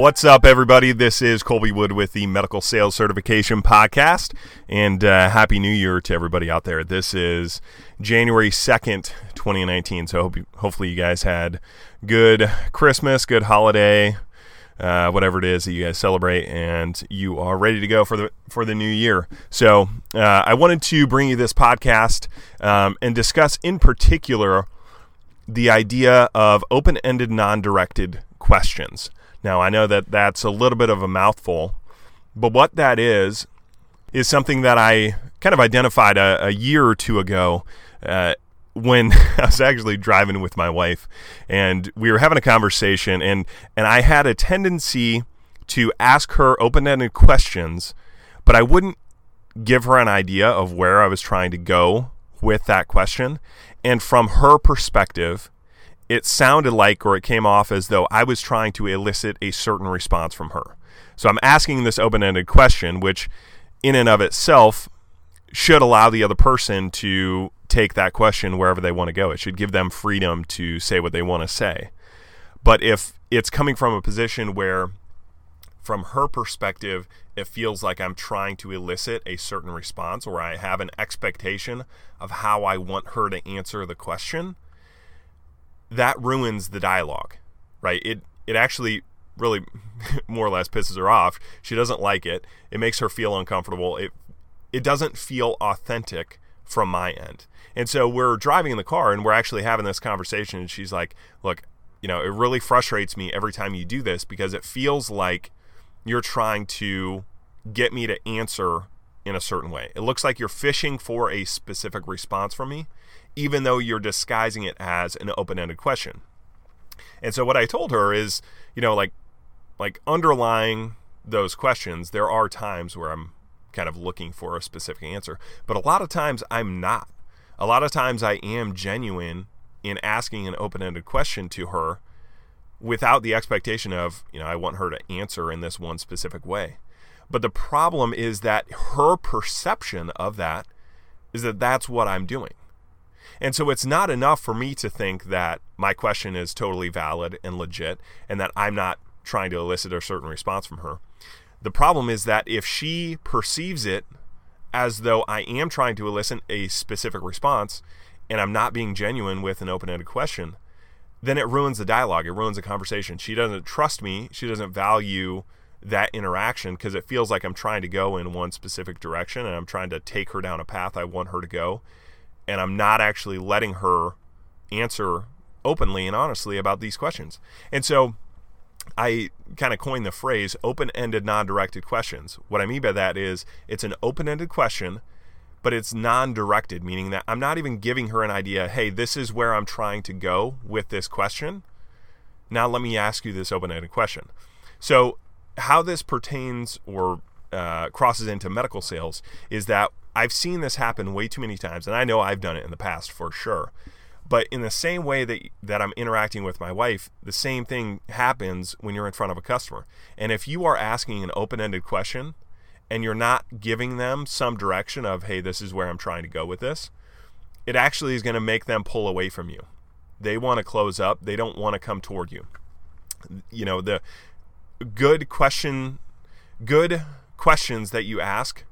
What's up, everybody? This is Colby Wood with the Medical Sales Certification Podcast, and uh, Happy New Year to everybody out there. This is January 2nd, 2019. So, hope you, hopefully, you guys had good Christmas, good holiday, uh, whatever it is that you guys celebrate, and you are ready to go for the for the new year. So, uh, I wanted to bring you this podcast um, and discuss, in particular, the idea of open-ended, non-directed questions. Now, I know that that's a little bit of a mouthful, but what that is, is something that I kind of identified a, a year or two ago uh, when I was actually driving with my wife, and we were having a conversation, and, and I had a tendency to ask her open ended questions, but I wouldn't give her an idea of where I was trying to go with that question. And from her perspective, it sounded like or it came off as though I was trying to elicit a certain response from her. So I'm asking this open ended question, which in and of itself should allow the other person to take that question wherever they want to go. It should give them freedom to say what they want to say. But if it's coming from a position where, from her perspective, it feels like I'm trying to elicit a certain response or I have an expectation of how I want her to answer the question, that ruins the dialogue, right? It it actually really more or less pisses her off. She doesn't like it. It makes her feel uncomfortable. It it doesn't feel authentic from my end. And so we're driving in the car and we're actually having this conversation and she's like, "Look, you know, it really frustrates me every time you do this because it feels like you're trying to get me to answer in a certain way. It looks like you're fishing for a specific response from me even though you're disguising it as an open-ended question. And so what I told her is, you know, like like underlying those questions, there are times where I'm kind of looking for a specific answer, but a lot of times I'm not. A lot of times I am genuine in asking an open-ended question to her without the expectation of, you know, I want her to answer in this one specific way. But the problem is that her perception of that is that that's what I'm doing. And so it's not enough for me to think that my question is totally valid and legit and that I'm not trying to elicit a certain response from her. The problem is that if she perceives it as though I am trying to elicit a specific response and I'm not being genuine with an open ended question, then it ruins the dialogue. It ruins the conversation. She doesn't trust me. She doesn't value that interaction because it feels like I'm trying to go in one specific direction and I'm trying to take her down a path I want her to go and I'm not actually letting her answer openly and honestly about these questions. And so I kind of coined the phrase open ended, non directed questions. What I mean by that is it's an open ended question, but it's non directed, meaning that I'm not even giving her an idea, hey, this is where I'm trying to go with this question. Now let me ask you this open ended question. So, how this pertains or uh, crosses into medical sales is that I've seen this happen way too many times, and I know I've done it in the past for sure. But in the same way that that I'm interacting with my wife, the same thing happens when you're in front of a customer. And if you are asking an open-ended question and you're not giving them some direction of, "Hey, this is where I'm trying to go with this," it actually is going to make them pull away from you. They want to close up. They don't want to come toward you. You know, the good question good questions that you ask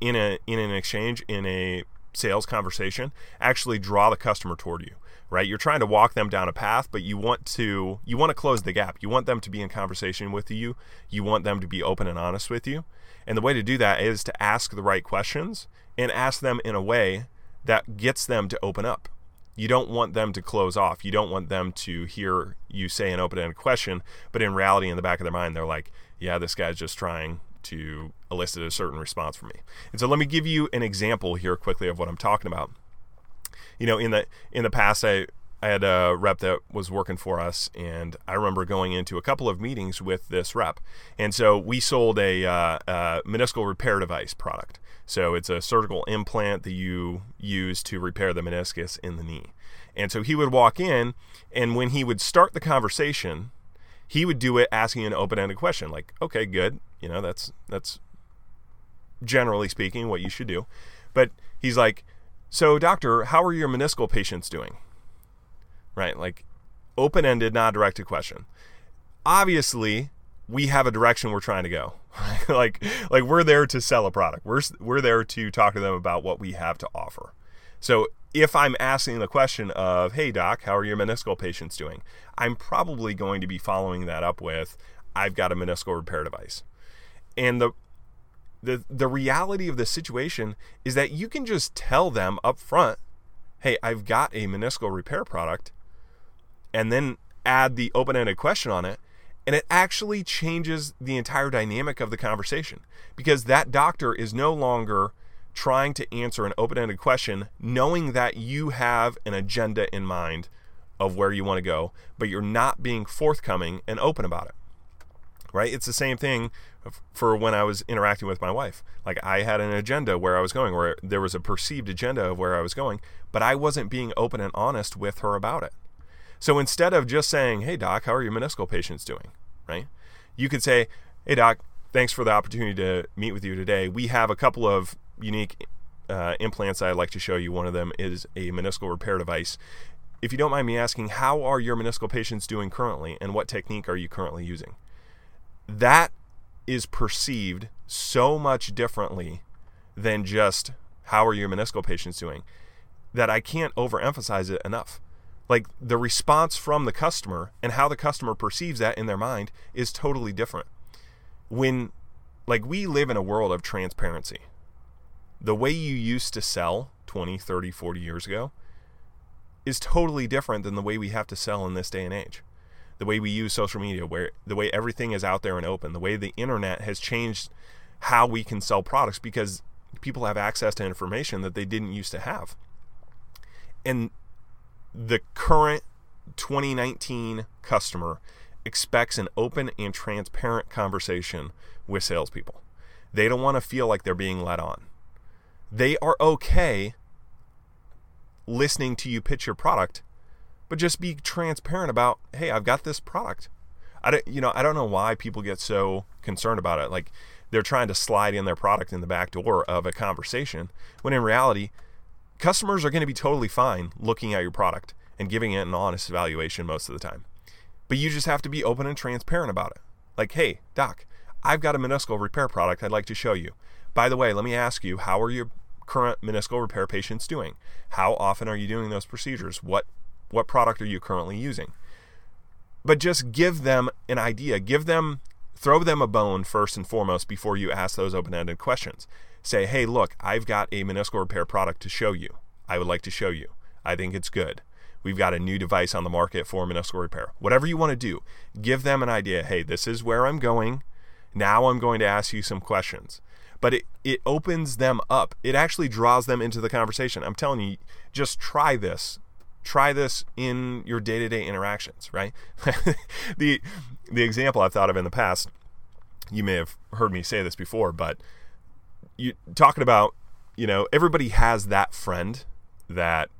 in a in an exchange in a sales conversation actually draw the customer toward you right? You're trying to walk them down a path but you want to you want to close the gap. You want them to be in conversation with you. You want them to be open and honest with you. And the way to do that is to ask the right questions and ask them in a way that gets them to open up you don't want them to close off you don't want them to hear you say an open-ended question but in reality in the back of their mind they're like yeah this guy's just trying to elicit a certain response from me. And so let me give you an example here quickly of what I'm talking about. You know, in the in the past, I I had a rep that was working for us, and I remember going into a couple of meetings with this rep. And so we sold a, uh, meniscal repair device product. So it's a surgical implant that you use to repair the meniscus in the knee. And so he would walk in, and when he would start the conversation, he would do it asking an open-ended question, like, "Okay, good, you know, that's that's generally speaking what you should do." But he's like, "So, doctor, how are your meniscal patients doing?" right? Like open ended, not directed question. Obviously, we have a direction we're trying to go. like like we're there to sell a product. We're we're there to talk to them about what we have to offer. So if I'm asking the question of, "Hey doc, how are your meniscal patients doing?" I'm probably going to be following that up with, "I've got a meniscal repair device." And the the the reality of the situation is that you can just tell them up front, "Hey, I've got a meniscal repair product and then add the open ended question on it. And it actually changes the entire dynamic of the conversation because that doctor is no longer trying to answer an open ended question, knowing that you have an agenda in mind of where you want to go, but you're not being forthcoming and open about it. Right? It's the same thing for when I was interacting with my wife. Like I had an agenda where I was going, where there was a perceived agenda of where I was going, but I wasn't being open and honest with her about it. So instead of just saying, "Hey doc, how are your meniscal patients doing?" right? You could say, "Hey doc, thanks for the opportunity to meet with you today. We have a couple of unique uh, implants I'd like to show you. One of them is a meniscal repair device. If you don't mind me asking, how are your meniscal patients doing currently, and what technique are you currently using?" That is perceived so much differently than just how are your meniscal patients doing that I can't overemphasize it enough like the response from the customer and how the customer perceives that in their mind is totally different. When like we live in a world of transparency. The way you used to sell 20 30 40 years ago is totally different than the way we have to sell in this day and age. The way we use social media where the way everything is out there and open the way the internet has changed how we can sell products because people have access to information that they didn't used to have. And the current 2019 customer expects an open and transparent conversation with salespeople. They don't want to feel like they're being led on. They are okay listening to you pitch your product, but just be transparent about, hey, I've got this product. I don't, you know, I don't know why people get so concerned about it. Like they're trying to slide in their product in the back door of a conversation, when in reality, customers are going to be totally fine looking at your product and giving it an honest evaluation most of the time. But you just have to be open and transparent about it. Like, hey, doc, I've got a meniscal repair product I'd like to show you. By the way, let me ask you, how are your current meniscal repair patients doing? How often are you doing those procedures? What what product are you currently using? But just give them an idea. Give them throw them a bone first and foremost before you ask those open-ended questions say, hey, look, I've got a meniscal repair product to show you. I would like to show you. I think it's good. We've got a new device on the market for meniscal repair. Whatever you want to do, give them an idea. Hey, this is where I'm going. Now I'm going to ask you some questions. But it, it opens them up. It actually draws them into the conversation. I'm telling you, just try this. Try this in your day to day interactions, right? the, the example I've thought of in the past, you may have heard me say this before, but you talking about, you know, everybody has that friend that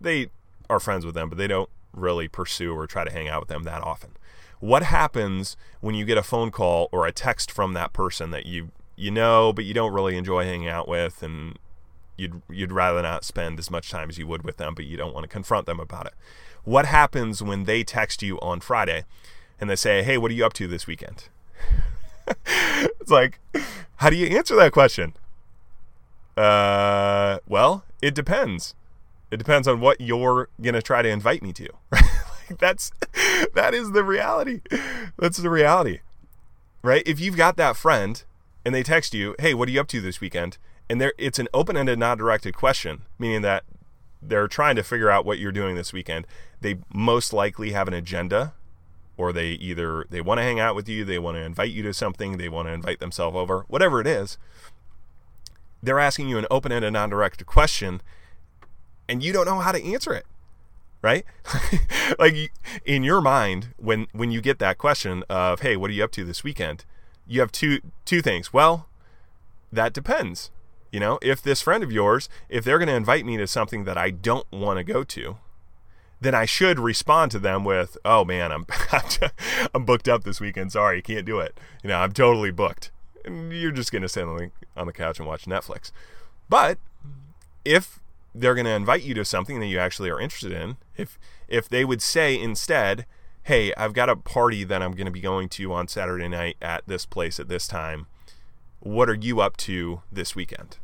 they are friends with them, but they don't really pursue or try to hang out with them that often. What happens when you get a phone call or a text from that person that you you know but you don't really enjoy hanging out with and you'd you'd rather not spend as much time as you would with them, but you don't want to confront them about it. What happens when they text you on Friday and they say, "Hey, what are you up to this weekend?" it's like, how do you answer that question? Uh, well, it depends. It depends on what you're gonna try to invite me to. like that's that is the reality. That's the reality, right? If you've got that friend and they text you, "Hey, what are you up to this weekend?" And there it's an open-ended, not-directed question, meaning that they're trying to figure out what you're doing this weekend. They most likely have an agenda or they either they want to hang out with you, they want to invite you to something, they want to invite themselves over, whatever it is. They're asking you an open-ended non-directed question and you don't know how to answer it. Right? like in your mind when when you get that question of, "Hey, what are you up to this weekend?" You have two two things. Well, that depends. You know, if this friend of yours, if they're going to invite me to something that I don't want to go to, then I should respond to them with, "Oh man, I'm I'm booked up this weekend. Sorry, can't do it. You know, I'm totally booked." And you're just going to sit on the, on the couch and watch Netflix. But if they're going to invite you to something that you actually are interested in, if if they would say instead, "Hey, I've got a party that I'm going to be going to on Saturday night at this place at this time. What are you up to this weekend?"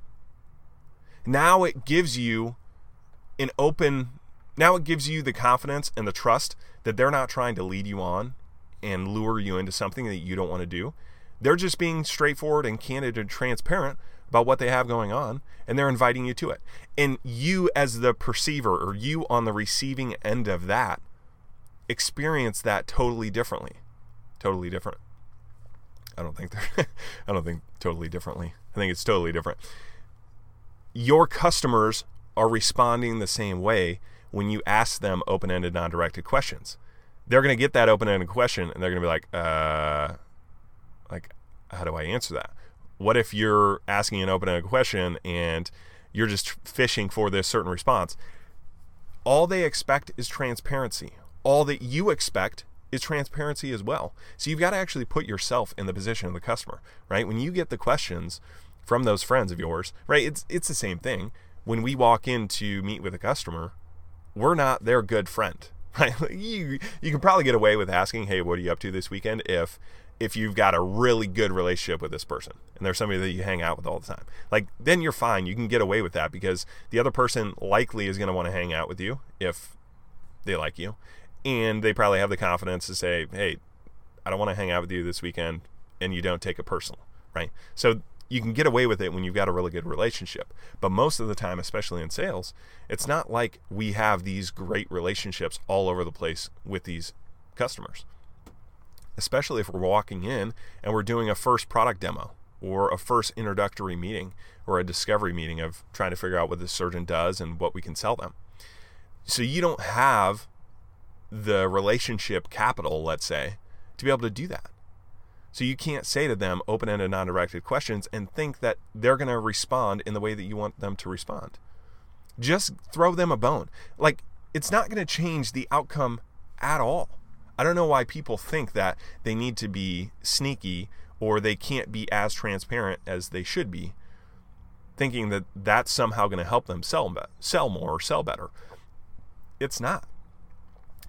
Now it gives you an open now it gives you the confidence and the trust that they're not trying to lead you on and lure you into something that you don't want to do. They're just being straightforward and candid and transparent about what they have going on and they're inviting you to it. And you as the perceiver or you on the receiving end of that experience that totally differently. Totally different. I don't think they're I don't think totally differently. I think it's totally different. Your customers are responding the same way when you ask them open ended, non directed questions. They're going to get that open ended question and they're going to be like, uh, like, how do I answer that? What if you're asking an open ended question and you're just fishing for this certain response? All they expect is transparency. All that you expect is transparency as well. So you've got to actually put yourself in the position of the customer, right? When you get the questions from those friends of yours, right? It's it's the same thing. When we walk in to meet with a customer, we're not their good friend, right? you you can probably get away with asking, "Hey, what are you up to this weekend?" if if you've got a really good relationship with this person and they're somebody that you hang out with all the time. Like then you're fine. You can get away with that because the other person likely is going to want to hang out with you if they like you. And they probably have the confidence to say, "Hey, I don't want to hang out with you this weekend," and you don't take it personal, right? So you can get away with it when you've got a really good relationship. But most of the time, especially in sales, it's not like we have these great relationships all over the place with these customers. Especially if we're walking in and we're doing a first product demo or a first introductory meeting or a discovery meeting of trying to figure out what the surgeon does and what we can sell them. So you don't have the relationship capital, let's say, to be able to do that. So you can't say to them open ended, non directed questions and think that they're going to respond in the way that you want them to respond. Just throw them a bone. Like, it's not going to change the outcome at all. I don't know why people think that they need to be sneaky or they can't be as transparent as they should be, thinking that that's somehow going to help them sell, sell more or sell better. It's not.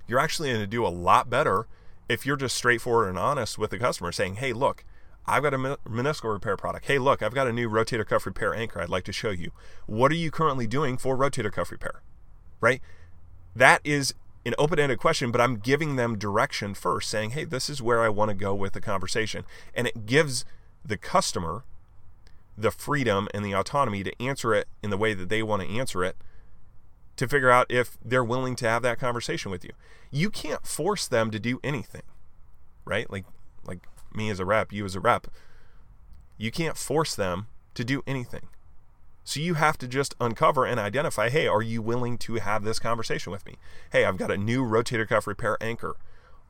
You're actually going to do a lot better if you're just straightforward and honest with the customer saying, hey, look, I've got a meniscal repair product. Hey, look, I've got a new rotator cuff repair anchor I'd like to show you. What are you currently doing for rotator cuff repair? Right? That is an open ended question, but I'm giving them direction first, saying, hey, this is where I want to go with the conversation. And it gives the customer the freedom and the autonomy to answer it in the way that they want to answer it to figure out if they're willing to have that conversation with you. You can't force them to do anything, right? Like like me as a rep, you as a rep. You can't force them to do anything. So you have to just uncover and identify, hey, are you willing to have this conversation with me? Hey, I've got a new rotator cuff repair anchor.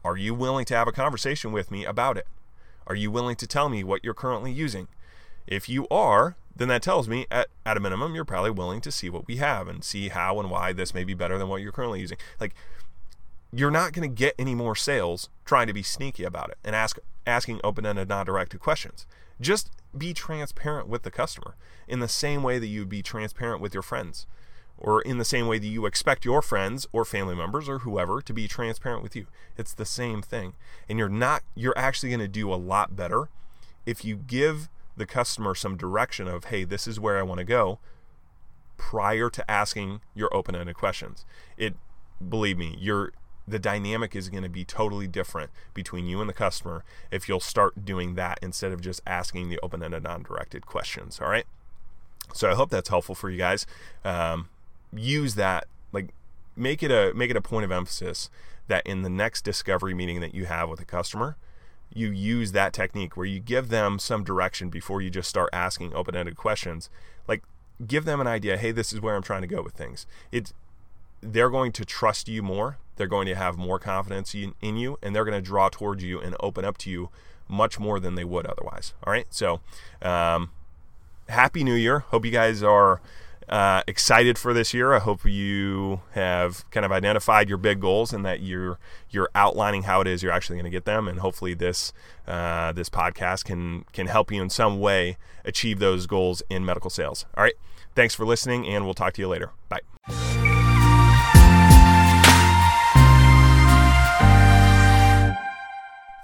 Are you willing to have a conversation with me about it? Are you willing to tell me what you're currently using? If you are, then that tells me at, at a minimum you're probably willing to see what we have and see how and why this may be better than what you're currently using. Like you're not going to get any more sales trying to be sneaky about it and ask asking open-ended non-directed questions. Just be transparent with the customer in the same way that you would be transparent with your friends or in the same way that you expect your friends or family members or whoever to be transparent with you. It's the same thing. And you're not you're actually going to do a lot better if you give the customer some direction of, hey, this is where I want to go prior to asking your open-ended questions. It believe me, your the dynamic is going to be totally different between you and the customer if you'll start doing that instead of just asking the open-ended non-directed questions all right so i hope that's helpful for you guys um, use that like make it a make it a point of emphasis that in the next discovery meeting that you have with a customer, you use that technique where you give them some direction before you just start asking open-ended questions. Like give them an idea, hey, this is where I'm trying to go with things. It's they're going to trust you more. They're going to have more confidence in, in you, and they're going to draw towards you and open up to you much more than they would otherwise. All right. So, um, happy New Year. Hope you guys are uh, excited for this year. I hope you have kind of identified your big goals and that you're you're outlining how it is you're actually going to get them. And hopefully this uh, this podcast can can help you in some way achieve those goals in medical sales. All right. Thanks for listening, and we'll talk to you later. Bye.